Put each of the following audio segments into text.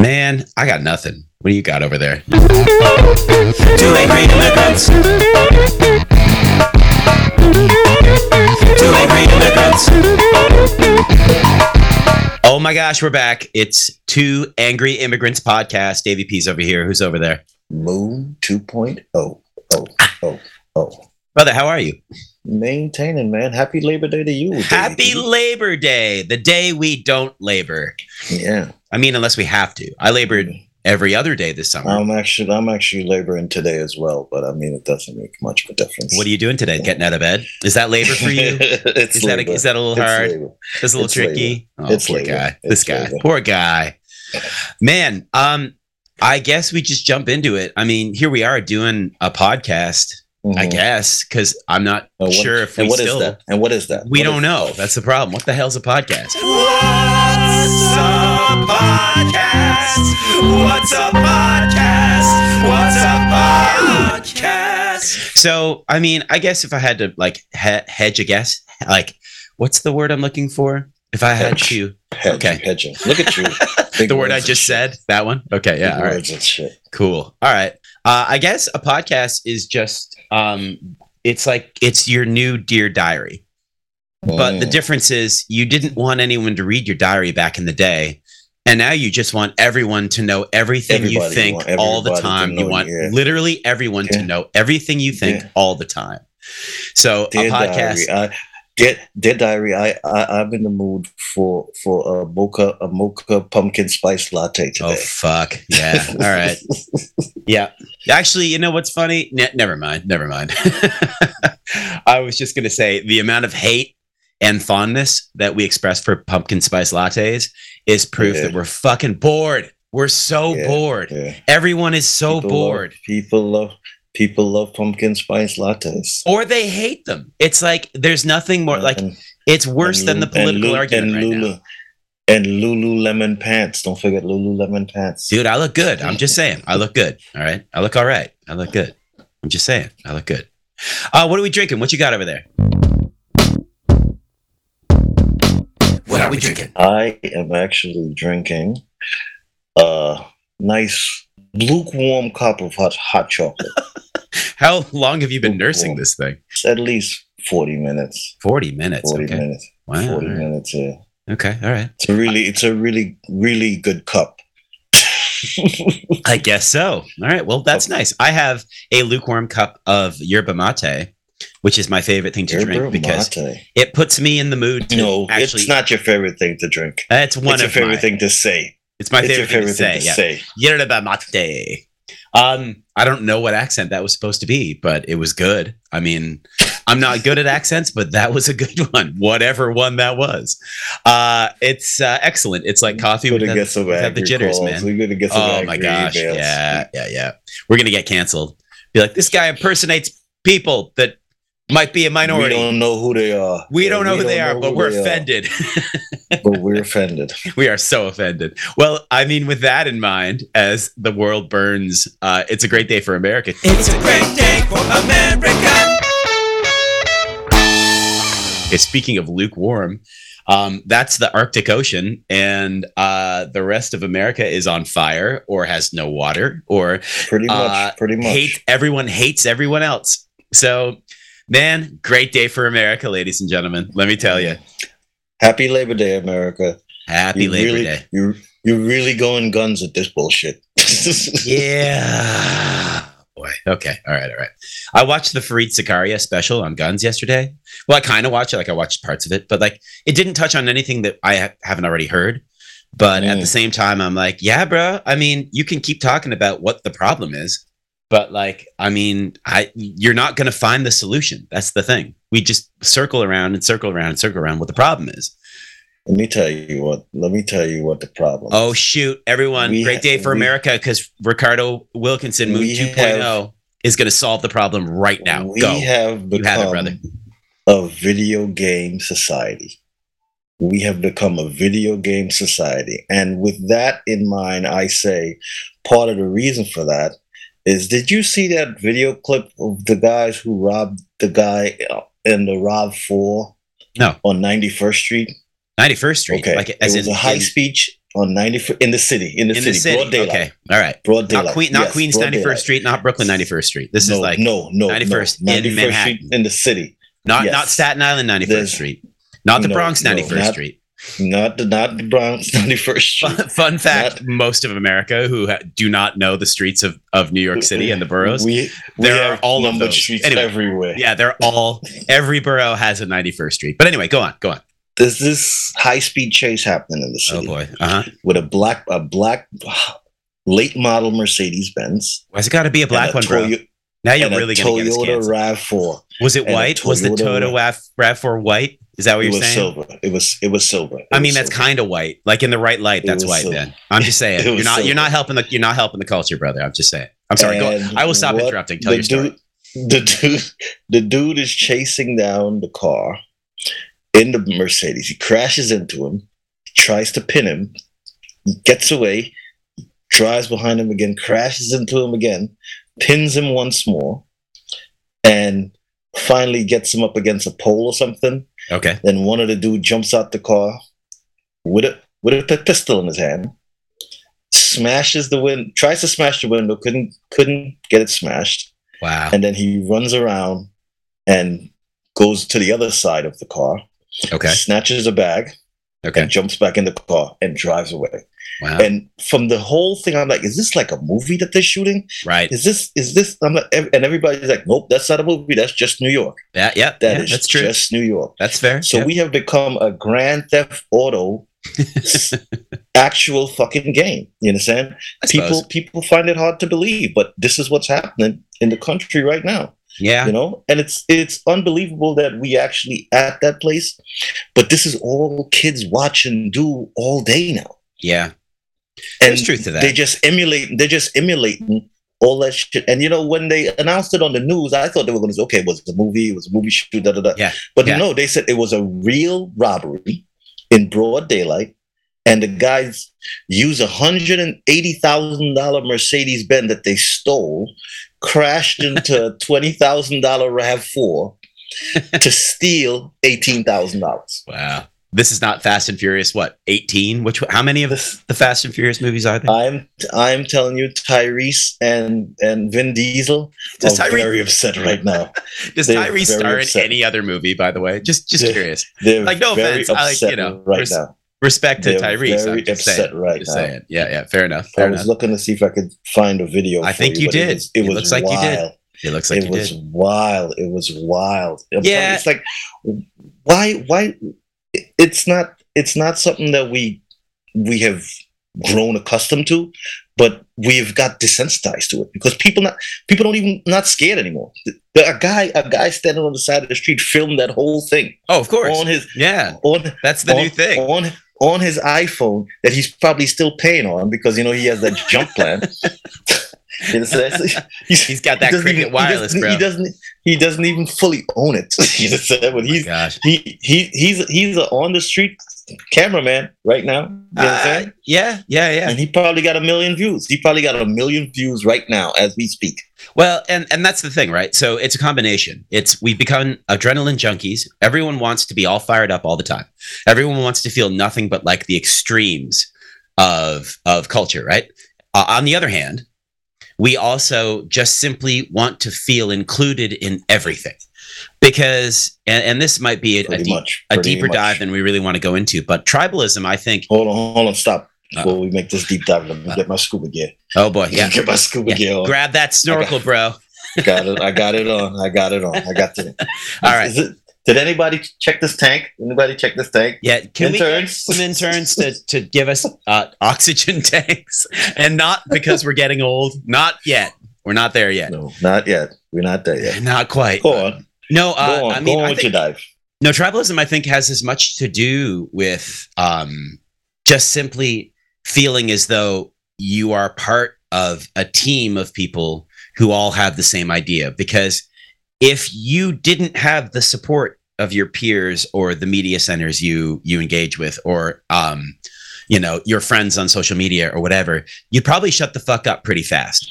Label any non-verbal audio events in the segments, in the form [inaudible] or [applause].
Man, I got nothing. What do you got over there? Two angry immigrants. Two angry immigrants. Oh my gosh, we're back. It's Two Angry Immigrants podcast. Davey P's over here. Who's over there? Moon 2.0. Oh, oh, oh. Brother, how are you? Maintaining, man. Happy Labor Day to you. Happy baby. Labor Day, the day we don't labor. Yeah. I mean, unless we have to. I labored every other day this summer. I'm actually I'm actually laboring today as well, but I mean it doesn't make much of a difference. what are you doing today? Getting out of bed? Is that labor for you? [laughs] it's Is that a, is that a little It's hard? labor. That's a little It's tricky. Oh, It's poor labor. guy. It's this guy. labor. Poor guy. Man, um, I guess we just jump into it. I mean, here we are doing a podcast. I Mhm. guess because I'm not what- sure if we and what is still. that? And what is that? We What don't is- know. That's the problem. What the hell's a podcast? What's a podcast? What's a podcast? What's a podcast? So, I mean, I guess if I had to like he- hedge a guess, like, what's the word I'm looking for? If I had Hedge. to, Hedge, Okay. hedging. Look at you. [laughs] The word I just and shit. said, that one. Okay, yeah, Big all right. shit. Cool. All right. Uh, I guess a podcast is just um it's like it's your new dear diary. But the Mm. difference is you didn't want anyone to read your diary back in the day. And now you just want everyone to know everything you Everybody, you think want all the time. You want yeah. literally everyone to know everything you think Yeah. all the time. So Dear a podcast diary, I, dear, dear diary, I, I I'm in the mood for for a mocha a mocha pumpkin spice latte today. Oh fuck. Yeah. All right. [laughs] Yeah. Actually, you know what's funny? Ne- never mind. Never mind. [laughs] I was just going to say the amount of hate and fondness that we express for pumpkin spice lattes is proof Yeah. that we're fucking bored. We're so Yeah, bored. yeah. Everyone is so People bored. Love, people love people love pumpkin spice lattes. Or they hate them. It's like there's nothing more like it's worse and than the Lu- and political argument right Lulu, now. And Lululemon pants. Don't forget Lululemon pants. Dude, I look good. I'm just saying. I look good. All right. I look all right. I look good. I'm just saying. I look good. Uh, what are we drinking? What you got over there? What are we drinking? I am actually drinking a nice lukewarm cup of hot hot chocolate. [laughs] How long have you been Lukewarm. nursing this thing? It's at least forty minutes. 40 minutes. 40 okay. minutes. Wow. 40 minutes, yeah. Okay. All right. It's a really it's a really, really good cup. [laughs] I guess so. All right. Well, that's nice. I have a lukewarm cup of yerba mate, which is my favorite thing to Yerba drink because mate. it puts me in the mood to No, actually. it's not your favorite thing to drink. That's one it's your of favorite my, thing to say. It's my it's favorite, favorite thing to say. yeah. Yerba mate. Um, I don't know what accent that was supposed to be, but it was good. I mean, I'm not good at accents, but that was a good one. Whatever one that was, uh, it's uh, excellent. It's like coffee with gonna the, get without the jitters, calls. man. We're gonna get some Oh angry my gosh, emails. yeah, yeah, yeah. We're gonna get canceled. Be like, this guy impersonates people that might be a minority. We don't know who they are. We don't know who they are, know but who we're are. offended. [laughs] but we're offended. [laughs] we are so offended. Well, I mean, with that in mind, as the world burns, uh, it's a great day for America. It's a great day for America. Speaking of lukewarm, um, that's the Arctic Ocean, and uh, the rest of America is on fire or has no water or Pretty much. Uh, pretty much. hate everyone hates everyone else. So, man, great day for America, ladies and gentlemen. Let me tell you, Happy Labor Day, America. happy You Labor really, Day. You you're really going guns at this bullshit. [laughs] Yeah. Boy. Okay. All right. All right. I watched the Fareed Zakaria special on guns yesterday. Well, I kind of watched it. Like I watched parts of it, but like it didn't touch on anything that I ha- haven't already heard. But at Mm. the same time, I'm like, yeah, bro. I mean, you can keep talking about what the problem is, but like, I mean, I you're not going to find the solution. That's the thing. We just circle around and circle around and circle around what the problem is. Let me tell you what. Let me tell you what the problem. Oh is. shoot, everyone! We Great ha- day for we- America because Ricardo Wilkinson Moon We 2.0 is going to solve the problem right now. we Go. have You become have it, brother. a video game society. We have become a video game society, and with that in mind, I say part of the reason for that is: Did you see that video clip of the guys who robbed the guy uh, in the Rav Four? No. on Ninety First Street. 91st Street. Okay, Like it was in, a high in- speech. on 90 in the city, in the in city, the city. broad daylight. Okay, all right. Broad Not. Queen, not Yes, Queens ninety first daylight. Street, not Brooklyn ninety first Street. This no, is like no, no, 91st no. in Manhattan. Street in the city. not yes. not Staten Island ninety first There's- Street, not the no, Bronx no, ninety first not- Street. Not the not the Bronx [laughs] 91st Street. Fun, fun fact: most of America who ha- do not know the streets of, of New York City and the boroughs, We, we There are have all of those. streets Anyway. everywhere. yeah, they're all every borough has a ninety first Street. But anyway, go on, go on. There's this high speed chase happening in the city. Oh boy, uh huh. with a black a black late model Mercedes Benz. Why's it got to be a black one, bro? Now you're really a get us Toyota. Rav Four. Was it white? Was the Toyota Rav Four white? Is that what you're was saying? silver. It was it was silver. It I mean, that's kind of white. Like in the right light, that's white. silver. Then I'm just saying [laughs] you're not you're not helping the you're not helping the culture, brother. I'm just saying. I'm sorry. Go, I will stop interrupting. Tell your story. Dude, the dude, the dude is chasing down the car in the Mercedes. He crashes into him, tries to pin him, he gets away, drives behind him again, crashes into him again, pins him once more, and finally gets him up against a pole or something. Okay. Then one of the dude jumps out the car with a with a pistol in his hand, smashes the window, tries to smash the window, couldn't couldn't get it smashed, Wow. and then he runs around and goes to the other side of the car, Okay. snatches a bag, Okay. and jumps back in the car and drives away. Wow. And from the whole thing, I'm like, is this like a movie that they're shooting? Right. Is this is this? I'm like, and everybody's like, nope, that's not a movie. That's just New York. That. Yeah. That yeah, is that's true. just New York. that's fair. So yeah. we have become a Grand Theft Auto [laughs] actual fucking game. You understand? People people find it hard to believe, but this is what's happening in the country right now. Yeah. You know, and it's it's unbelievable that we actually at that place. But this is all kids watch and do all day now. Yeah. And There's truth to that. They just emulate. They're just emulating all that shit. And you know, when they announced it on the news, I thought they were going to say, "Okay, it was a movie. It was a movie shoot." Da da da. Yeah, But yeah. no, they said it was a real robbery in broad daylight, and the guys used a hundred and eighty thousand dollar Mercedes Benz that they stole, crashed into a twenty thousand dollar Rav Four to steal eighteen thousand dollars. Wow. This is not Fast and Furious. What? 18? Which? How many of This the Fast and Furious movies are there? I'm I'm telling you, Tyrese and and Vin Diesel Does are Tyrese- very upset right now. [laughs] Does they're Tyrese star in any other movie? By the way, just just They're- curious. They're Like, no offense, I like, you know, right now. Respect to They're Tyrese. very I'm just upset saying. right now. saying. Yeah. Yeah. Fair enough. I Fair was looking to see if I could find a video. I think you but did. It, was, it It was looks like you did. wild. It looks like it you was did. wild. It was wild. I'm you, Yeah. it's like why why it's not it's not something that we we have grown accustomed to, but we've got desensitized to it because people not people don't even not scared anymore. A guy a guy standing on the side of the street filmed that whole thing Oh, of course. on his Yeah. on That's the on, new thing. on on his iPhone that he's probably still paying on because you know he has that jump plan. [laughs] You understand? So he's, got that doesn't cricket even- he wireless, doesn't, bro. He doesn't. He doesn't even fully own it. [laughs] you understand? But Oh he's gosh. he he he's he's a on the street cameraman right now. You Uh, yeah. Yeah. Yeah. And he probably got a million views. He probably got a million views right now as we speak. Well, and and that's the thing, right? So it's a combination. It's we've become adrenaline junkies. Everyone wants to be all fired up all the time. Everyone wants to feel nothing but like the extremes of of culture, right? Uh, on the other hand, we also just simply want to feel included in everything, because and, and this might be a, a, deep, much. a deeper much. dive than we really want to go into. But tribalism, I think. Hold on, hold on, stop. Uh-oh. Before we make this deep dive, let me get my scuba gear. Oh boy, yeah. Get my scuba gear on. Grab that snorkel, bro. got it. I got it on. I got it on. I got [laughs] it. All right. It, did anybody check this tank? Anybody check this tank? Yeah, can we get Interns? some interns to, to give us uh, oxygen [laughs] tanks? And not because we're getting old. Not yet. We're not there yet. No, not yet. We're not there yet. Not quite. Go on. No, uh, on. I mean, I think, no, tribalism, I think, has as much to do with um, just simply feeling as though you are part of a team of people who all have the same idea. Because if you didn't have the support of your peers or the media centers you you engage with, or um, you know your friends on social media or whatever, you'd probably shut the fuck up pretty fast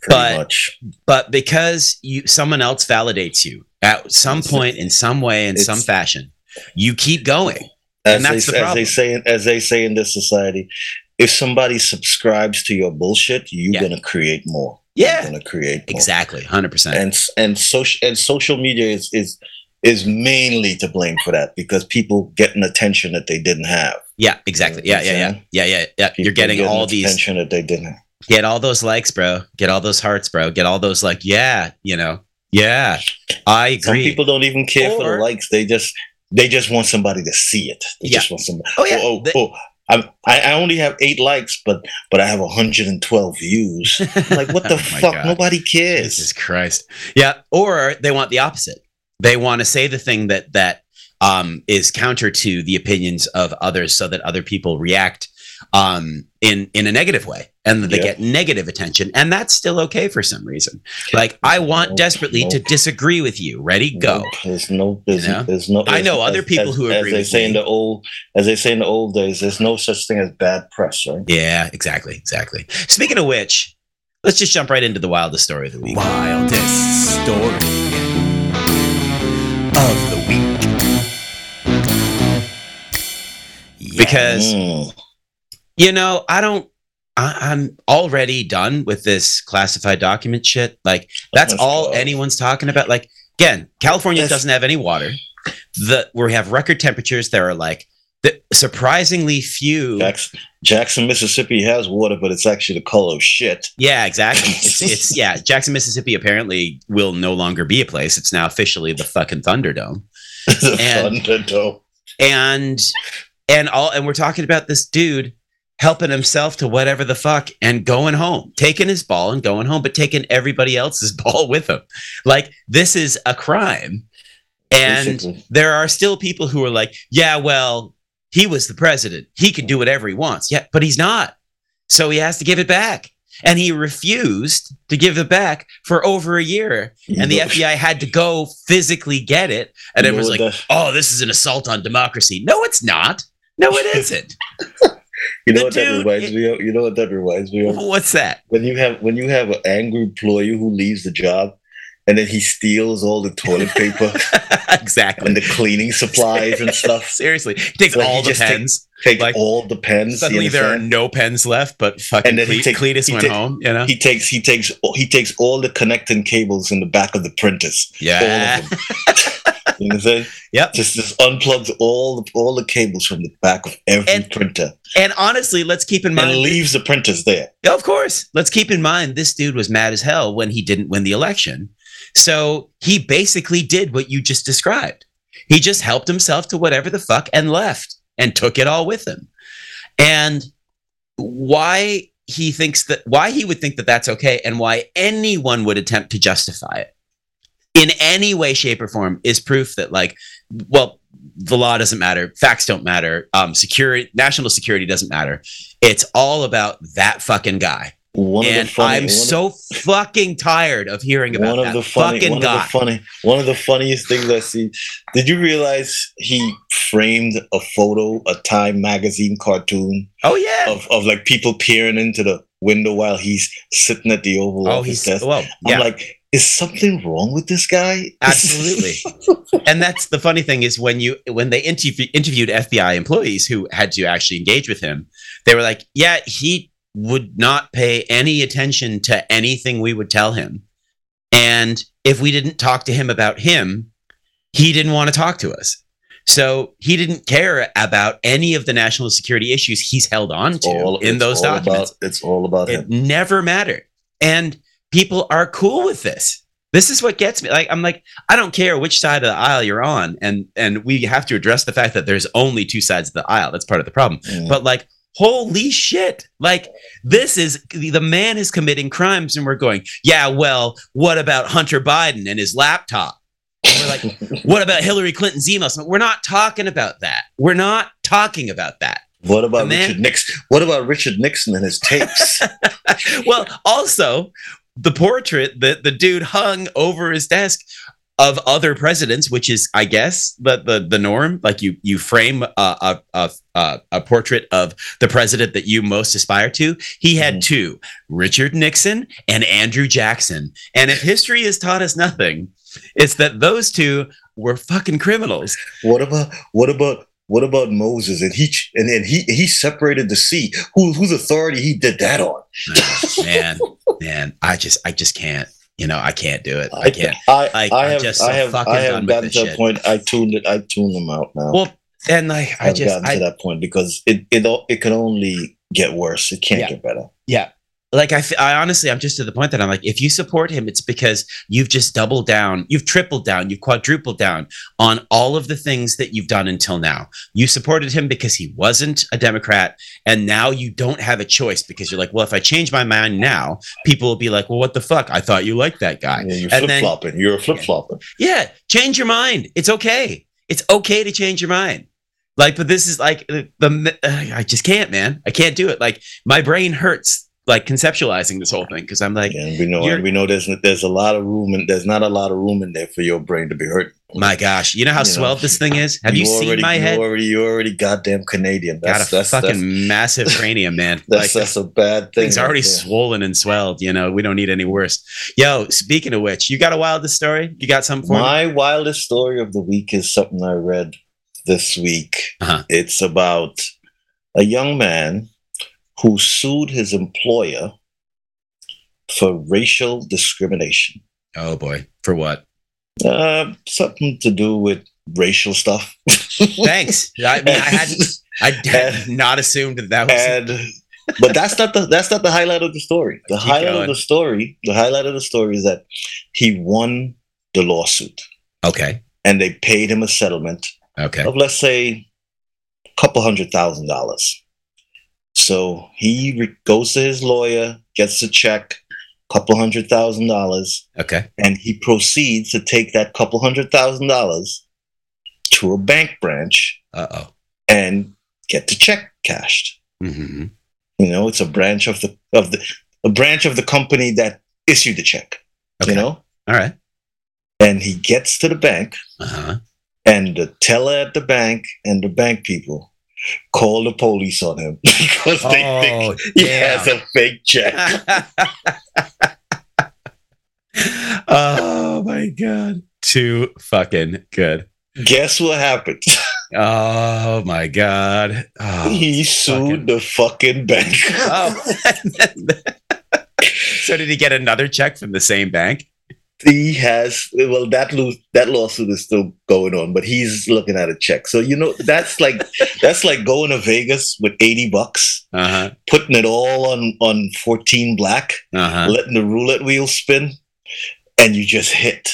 Pretty but- much. but because you someone else validates you at some point in some way in some fashion you keep going as And that's they, the as they say as they say in this society, if somebody subscribes to your bullshit, you're Yeah. gonna create more. Yeah. you're gonna create more. Exactly, hundred percent. And and social and social media is is is mainly to blame for that because people get an attention that they didn't have. Yeah, exactly. Yeah, yeah, yeah, yeah, yeah, yeah. People You're getting get all these attention that they didn't have. get all those likes, bro. Get all those hearts, bro. Get all those like, yeah, you know, yeah. I agree. Some people don't even care for the likes. They just they just want somebody to see it. They Yeah. just want somebody. oh yeah, oh, oh, oh, I'm, I, I only have eight likes, but but I have 112 views. I'm [laughs] like, what the Oh fuck? God. Nobody cares. Jesus Christ. Yeah. Or they want the opposite. They want to say the thing that that um, is counter to the opinions of others, so that other people react um, in in a negative way, and they Yeah. get negative attention, and that's still okay for some reason. Like I want Nope, desperately to disagree with you. Ready? Go. Nope, There's no, there's, You know? there's no. I know as- other as- people as- who as agree they with say in the old, as they say in the old days, there's no such thing as bad press, right? Yeah. Exactly. Exactly. Speaking of which, let's just jump right into the wildest story of the week. Wildest story of the week. Yeah. Because Mm. You know, I don't. I, I'm already done with this classified document shit. Like that's all go. anyone's talking about. Like again, California Yes. doesn't have any water. The we have record temperatures. There are like the, surprisingly few. Jackson, Jackson, Mississippi has water, but it's actually the color of shit. Yeah, exactly. [laughs] It's it's yeah. Jackson, Mississippi apparently will no longer be a place. It's now officially the fucking Thunderdome. [laughs] the And- Thunderdome. and and all and we're talking about this dude helping himself to whatever the fuck and going home taking his ball and going home but taking everybody else's [laughs] ball with him. Like this is a crime. And Basically. there are still people who are like yeah well he was the president. He can do whatever he wants. Yeah but he's not. So he has to give it back. And he refused to give it back for over a year. And the fbi had to go physically get it. And it was like oh, this is an assault on democracy. No, it's not. No, it [laughs] isn't. You know the what that dude- reminds me of? You know what that reminds me of? What's that? When you have when you have an angry employee who leaves the job, and then he steals all the toilet [laughs] paper exactly. and the cleaning supplies and stuff. [laughs] Seriously, he takes Like, he all the just take- pens. Take Like, all the pens. Suddenly, there are no pens left, but fucking And then he Cle- take- Cletus he went take- home. You know? he takes he takes he takes all the connecting cables in the back of the printers. yeah. [laughs] You know what I'm saying? Yep. Just just unplugs all the all the cables from the back of every And- printer And honestly, let's keep in mind and leaves the printers there. Yeah, Of course. Let's keep in mind this dude was mad as hell when he didn't win the election. So he basically did what you just described. He just helped himself to whatever the fuck and left and took it all with him. And why he thinks that, why he would think that that's okay and why anyone would attempt to justify it in any way, shape, or form is proof that, like, well, the law doesn't matter, facts don't matter, um, security, national security doesn't matter. It's all about that fucking guy. One and of the funny, I'm one of- so fucking tired of hearing about one of that the funny, fucking one guy. of the funny, one of the funniest things I see. Did you realize he framed a photo, a Time magazine cartoon oh yeah. of, of like people peering into the window while he's sitting at the Oval Oh, Office he's desk? well, yeah, I'm like, is something wrong with this guy? [laughs] absolutely. and that's the funny thing is when you when they interview, interviewed FBI employees who had to actually engage with him, they were like, yeah, he would not pay any attention to anything we would tell him, and if we didn't talk to him about him, he didn't want to talk to us. So he didn't care about any of the national security issues he's held on to All- in those documents. About, it's all about it him. never mattered and people are cool with this. This is what gets me like i'm like i don't care which side of the aisle you're on and and we have to address the fact that there's only two sides of the aisle. That's part of the problem. Mm. but like holy shit. Like this is the man is committing crimes and we're going yeah well what about hunter biden and his laptop? And we're like [laughs] what about hillary clinton's emails? We're not talking about that. We're not talking about that. What about man- Richard Nixon? What about Richard Nixon and his tapes? [laughs] well, also the portrait that the dude hung over his desk of other presidents, which is, I guess, the the, the norm. Like you you frame a, a a a portrait of the president that you most aspire to. He had Mhm. two: Richard Nixon and Andrew Jackson. And if history has taught us nothing, it's that those two were fucking criminals. what about what about what about Moses? And he and then he he separated the sea. Who whose authority he did that on? Ah, man, man, I just, I just can't. You know, I can't do it. I can't. I, Like, I I'm have just so I have I have gotten to that point. I tuned it. I tuned them out now. Well, and like, I I've just, gotten to that point because it it it can only get worse. It can't Yeah. get better. yeah. Like I, I honestly, I'm just to the point that I'm like, if you support him, it's because you've just doubled down, you've tripled down, you've quadrupled down on all of the things that you've done until now. You supported him because he wasn't a Democrat, and now you don't have a choice because you're like, well, if I change my mind now, people will be like, well, what the fuck? I thought you liked that guy. Yeah, you're And flip then-. You're a flip flopping. Yeah, change your mind. It's okay. It's okay to change your mind. Like, but this is like uh, the uh, I just can't, man. I can't do it. Like my brain hurts like conceptualizing this whole thing because I'm like, and we know we know there's there's a lot of room and there's not a lot of room in there for your brain to be hurt. my gosh, you know how You know, swelled this thing is? Have you, seen already, my you head? Already, you already goddamn Canadian. Got That's a that's fucking that's, massive cranium, man. [laughs] that's, like that's a bad thing. It's already there. swollen and swelled. You know, we don't need any worse. Yo, speaking of which, you got a wildest story? You got something for me? My wildest story of the week is something I read this week. Uh-huh. It's about a young man who sued his employer for racial discrimination. Oh boy, for what? Uh, something to do with racial stuff. [laughs] Thanks. I mean, I hadn't, I had not assumed that that was. and but that's not the that's not the highlight of the story. The Keep highlight going. of the story, the highlight of the story is that he won the lawsuit Okay. and they paid him a settlement Okay. of let's say a couple hundred thousand dollars. So he re- goes to his lawyer, gets a check, couple hundred thousand dollars, Okay. and he proceeds to take that couple hundred thousand dollars to a bank branch Uh oh. and get the check cashed. hmm You know, it's a branch of the of the a branch of the company that issued the check. Okay. You know, All right. and he gets to the bank, Uh huh. and the teller at the bank and the bank people call the police on him [laughs] because they Oh, think he has a fake check. [laughs] oh my god. Too fucking good. Guess what happened? [laughs] Oh my god. Oh. he sued fucking- the fucking bank. oh. so did he get another check from the same bank? He has well that lo- that lawsuit is still going on, but he's looking at a check. So you know that's like [laughs] that's like going to Vegas with eighty bucks, Uh-huh. putting it all on on fourteen black. Uh-huh. letting the roulette wheel spin, and you just hit.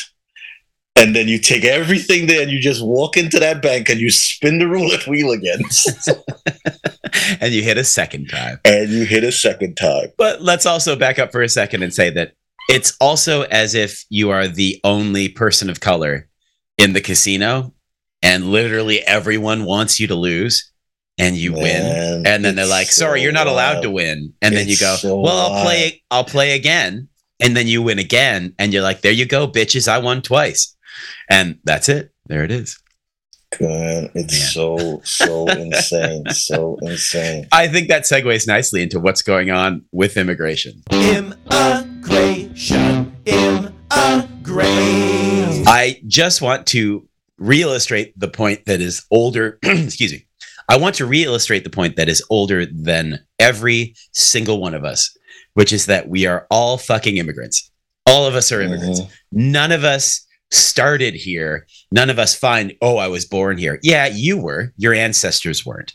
And then you take everything there and you just walk into that bank and you spin the roulette wheel again. [laughs] and you hit a second time. and you hit a second time. But let's also back up for a second and say that it's also as if you are the only person of color in the casino and literally everyone wants you to lose and you win. And then they're like, "Sorry, so you're not allowed to win." And then you go, so "Well, I'll wild. play I'll play again." And then you win again and you're like, "There you go, bitches. I won twice." And that's it. There it is. Man, it's Man. so so [laughs] insane, so insane. I think that segues nicely into what's going on with immigration. Immigration. Immigration. I just want to reillustrate the point that is older. [clears throat] excuse me. I want to reillustrate the point that is older than every single one of us, which is that we are all fucking immigrants. All of us are immigrants. Mhm. None of us started here. None of us find, oh, I was born here. Yeah, you were. Your ancestors weren't.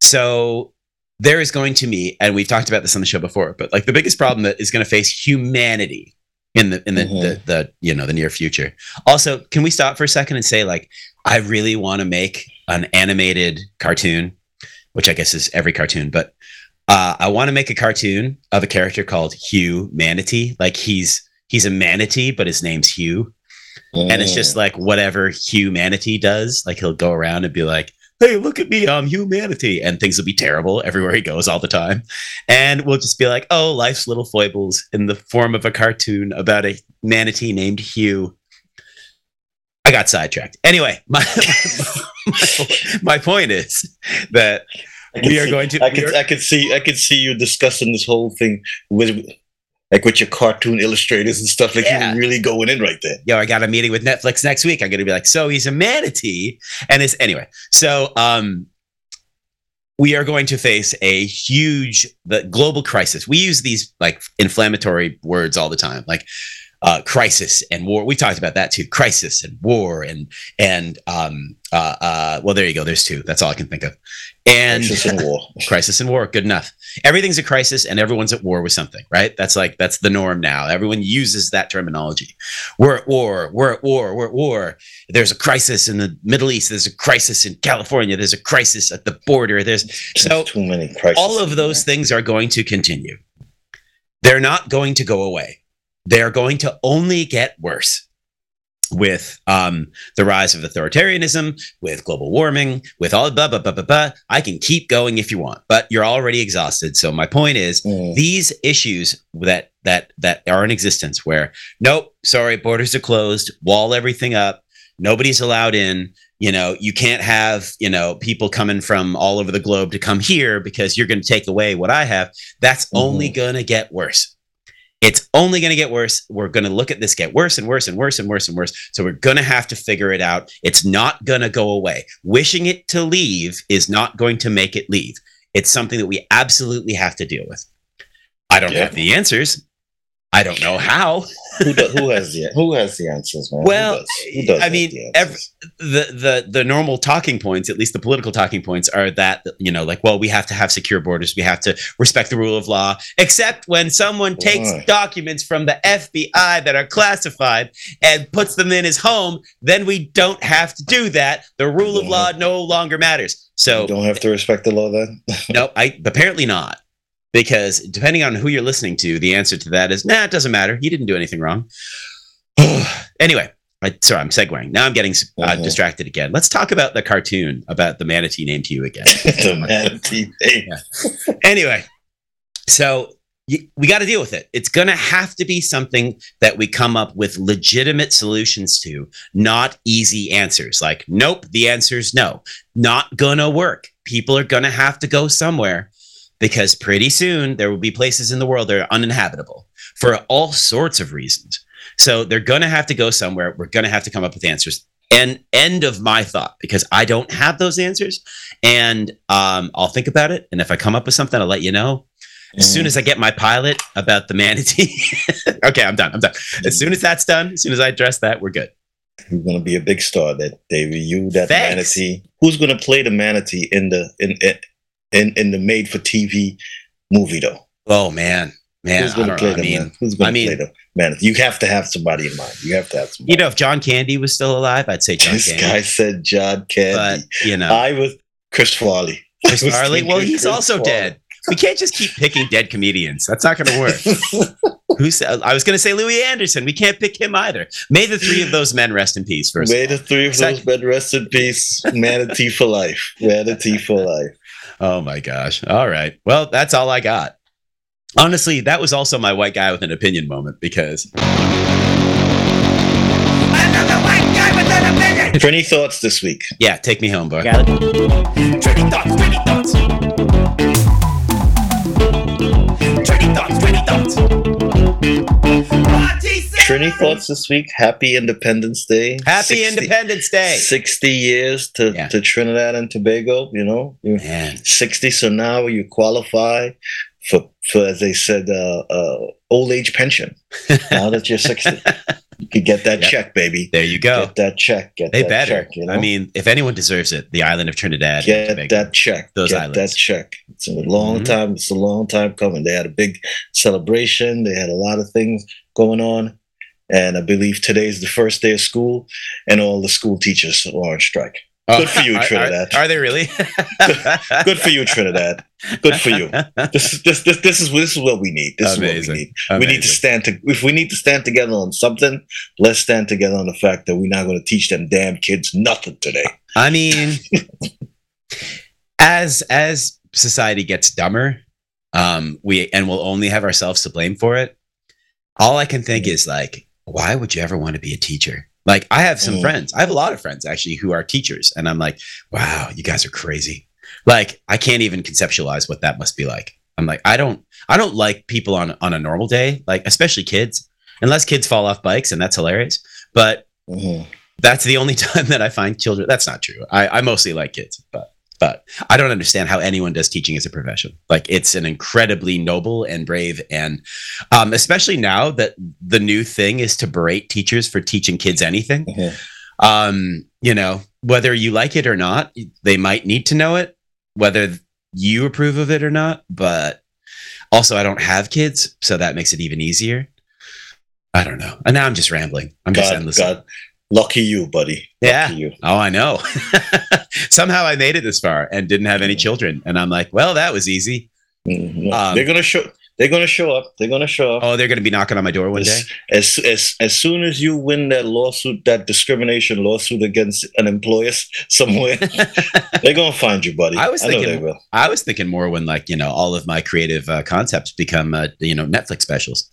So there is going to be, and we've talked about this on the show before, but like the biggest problem that is going to face humanity in the in the, Mhm. the the you know the near future. Also, can we stop for a second and say like I really want to make an animated cartoon, which I guess is every cartoon, but uh, I want to make a cartoon of a character called Hugh Manatee. Like he's he's a manatee, but his name's Hugh, and it's just like whatever Hugh Manatee does. Like he'll go around and be like, "Hey, look at me, I'm Hugh Manatee," and things will be terrible everywhere he goes all the time. And we'll just be like, "Oh, life's little foibles" in the form of a cartoon about a manatee named Hugh. I got sidetracked. Anyway, [laughs] my my point is that we are see- going to. I could are- I could see I could see you discussing this whole thing with like with your cartoon illustrators and stuff. Like Yeah. you're really going in right there. yo, I got a meeting with Netflix next week. I'm going to be like, so he's a manatee. And it's anyway. So, um, we are going to face a huge the global crisis. We use these like inflammatory words all the time, like uh, crisis and war. We talked about that too. Crisis and war and and um uh uh. Well, there you go. There's two. That's all I can think of. And Crisis and war. [laughs] crisis and war good enough everything's a crisis and everyone's at war with something right that's like that's the norm now everyone uses that terminology we're at war we're at war we're at war there's a crisis in the middle east there's a crisis in california there's a crisis at the border there's so too many crises. all of those things are going to continue they're not going to go away they're going to only get worse with um, the rise of authoritarianism, with global warming, with all blah, blah, blah, blah, blah. I can keep going if you want, but you're already exhausted. So my point is Mm. these issues that that that are in existence where nope, sorry, borders are closed, wall everything up, nobody's allowed in. You know, you can't have, you know, people coming from all over the globe to come here because you're going to take away what I have. That's only going to get worse. It's only going to get worse. We're going to look at this get worse and worse and worse and worse and worse. So we're going to have to figure it out. It's not going to go away. Wishing it to leave is not going to make it leave. It's something that we absolutely have to deal with. I don't Yeah. have the answers. I don't know how. [laughs] who, do, who has the who has the answers, man? Well, who does, who does I mean, the ev- answers? the the the normal talking points, at least the political talking points, are that you know, like, well, we have to have secure borders, we have to respect the rule of law, except when someone takes documents from the FBI that are classified and puts them in his home, then we don't have to do that. The rule of law no longer matters. So you don't have to respect the law then. [laughs] no, I apparently not. Because depending on who you're listening to, the answer to that is nah, it doesn't matter. He didn't do anything wrong. [sighs] anyway, I, sorry, I'm segueing. Now I'm getting uh, Mhm. distracted again. Let's talk about the cartoon about the manatee named you again. [laughs] the manatee. Hey, anyway, so we got to deal with it. It's going to have to be something that we come up with legitimate solutions to, not easy answers. Like, nope, the answer is no. Not going to work. People are going to have to go somewhere because pretty soon there will be places in the world that are uninhabitable for all sorts of reasons. So they're going to have to go somewhere. We're going to have to come up with answers. And end of my thought because I don't have those answers, and um, I'll think about it. And if I come up with something, I'll let you know. As soon as I get my pilot about the manatee, [laughs] okay, I'm done. I'm done. As soon as that's done, as soon as I address that, we're good. you're gonna be a big star. That David, you that Thanks. manatee. Who's gonna play the manatee in the in in in, in the made for TV movie though? Oh man, man, Who's I gonna don't play know. I mean, man? Who's gonna I mean- play the manatee? You have to have somebody in mind. You have to have somebody. you know, if John Candy was still alive, I'd say John this Candy. guy said John but Candy. you know, I was Chris Farley. Chris Farley. Well, he's Chris also Farley. dead. We can't just keep picking dead comedians. That's not going to work. [laughs] Who said? I was going to say Louie Anderson. We can't pick him either. May the three of those men rest in peace. First, May the three of those men rest in peace. Manatee for life. Manatee for life. Oh my gosh. All right. Well, that's all I got. Honestly, that was also my white guy with an opinion moment because For Any thoughts this week? yeah, take me home, boy. Trending thoughts, trending thoughts. Trending thoughts, trending thoughts. Trini thoughts this week. Happy Independence Day. Happy 60 Independence Day. 60 years to, Yeah. to Trinidad and Tobago, you know. Man, 60 so now you qualify for for as they said uh, uh old age pension. now that you're 60. [laughs] You could get that Yep. check, baby. there you go. Get that check. Get They that better. check. You know? I mean, if anyone deserves it, the island of Trinidad. and get Tobago. that check. Those get islands. that check. It's a long Mhm. time. It's a long time coming. They had a big celebration. They had a lot of things going on. And I believe today's the first day of school, and all the school teachers are on strike. Oh, Good for you, are- are- Trinidad. Are, they really? [laughs] Good for you, Trinidad. Good for you. This is this, this this is this is what we need. This Amazing. is what we need. We need to stand to if we need to stand together on something, let's stand together on the fact that we're not going to teach them damn kids nothing today. I mean, as as society gets dumber, um, we and we'll only have ourselves to blame for it. All I can think is like, why would you ever want to be a teacher? Like, I have some Mm. friends. I have a lot of friends actually who are teachers, and I'm like, wow, you guys are crazy. Like, I can't even conceptualize what that must be like. I'm like, I don't, I don't like people on on a normal day, like especially kids, unless kids fall off bikes, and that's hilarious. But Mhm. that's the only [laughs] time that I find children. That's not true. I, I mostly like kids, but but I don't understand how anyone does teaching as a profession. Like it's an incredibly noble and brave, and um, especially now that the new thing is to berate teachers for teaching kids anything. Mhm. Um, you know, whether you like it or not, they might need to know it, whether you approve of it or not. But also, I don't have kids, so that makes it even easier. I don't know. And now I'm just rambling. I'm just endless. God, lucky you, buddy. Yeah. Lucky you. Oh, I know. [laughs] Somehow I made it this far and didn't have any children. And I'm like, well, that was easy. Mhm. Um, they're gonna show. They're gonna show up. They're gonna show up. Oh, they're going to be knocking on my door one day. As, as as as soon as you win that lawsuit, that discrimination lawsuit against an employer somewhere, [laughs] they're gonna find you, buddy. I was know thinking-. I was thinking more when, like, you know, all of my creative uh, concepts become, uh, you know, Netflix specials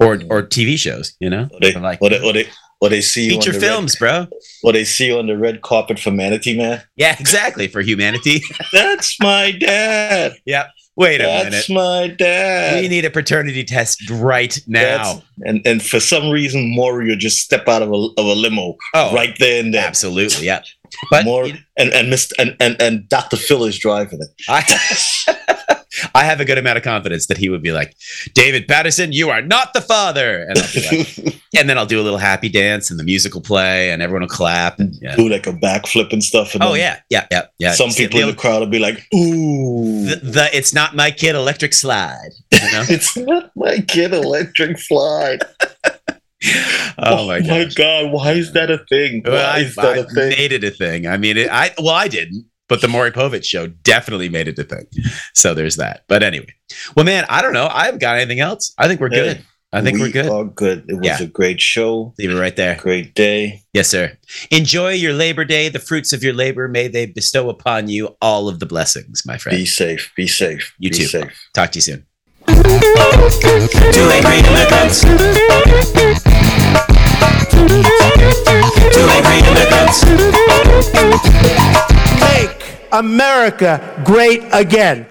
or or TV shows. You know, Or they, like or they, or they, or they see you on feature the films, bro. Red, or they see you on the red carpet for Manatee Man. Yeah, exactly for humanity. [laughs] That's my dad. Yep. Wait a That's minute. That's my dad. We need a paternity test right now. That's- and and for some reason, will just step out of a, of a limo Oh, right there and there. absolutely. Yeah. But More and and Mr. and and, and Dr. Phil is driving it. I, [laughs] [laughs] I have a good amount of confidence that he would be like, David Patterson, you are not the father. And, I'll be like, [laughs] and then I'll do a little happy dance and the music will play and everyone will clap. And, yeah. Do like a backflip and stuff. And Oh, yeah. Yeah. Yeah. Yeah. Some people in the, crowd will be like, "Ooh, the, the It's Not My Kid electric slide. You know? [laughs] it's not my kid electric slide." [laughs] Oh, oh, my gosh. god, why is that a thing? Why Well, I, is that I a thing? made it a thing. I mean, it, I well, I didn't, but the Maury Povich show definitely made it a thing. So there's that. But anyway, well, man, I don't know. I haven't got anything else. I think we're Hey, good. I think we we're good. Are good. It was Yeah. a great show. Leave it right there. Great day. Yes, sir. Enjoy your Labor Day, the fruits of your labor. May they bestow upon you all of the blessings, my friend. Be safe. Be safe. You be too. safe. Talk to you soon. Two angry immigrants. Two angry immigrants. Make America great again.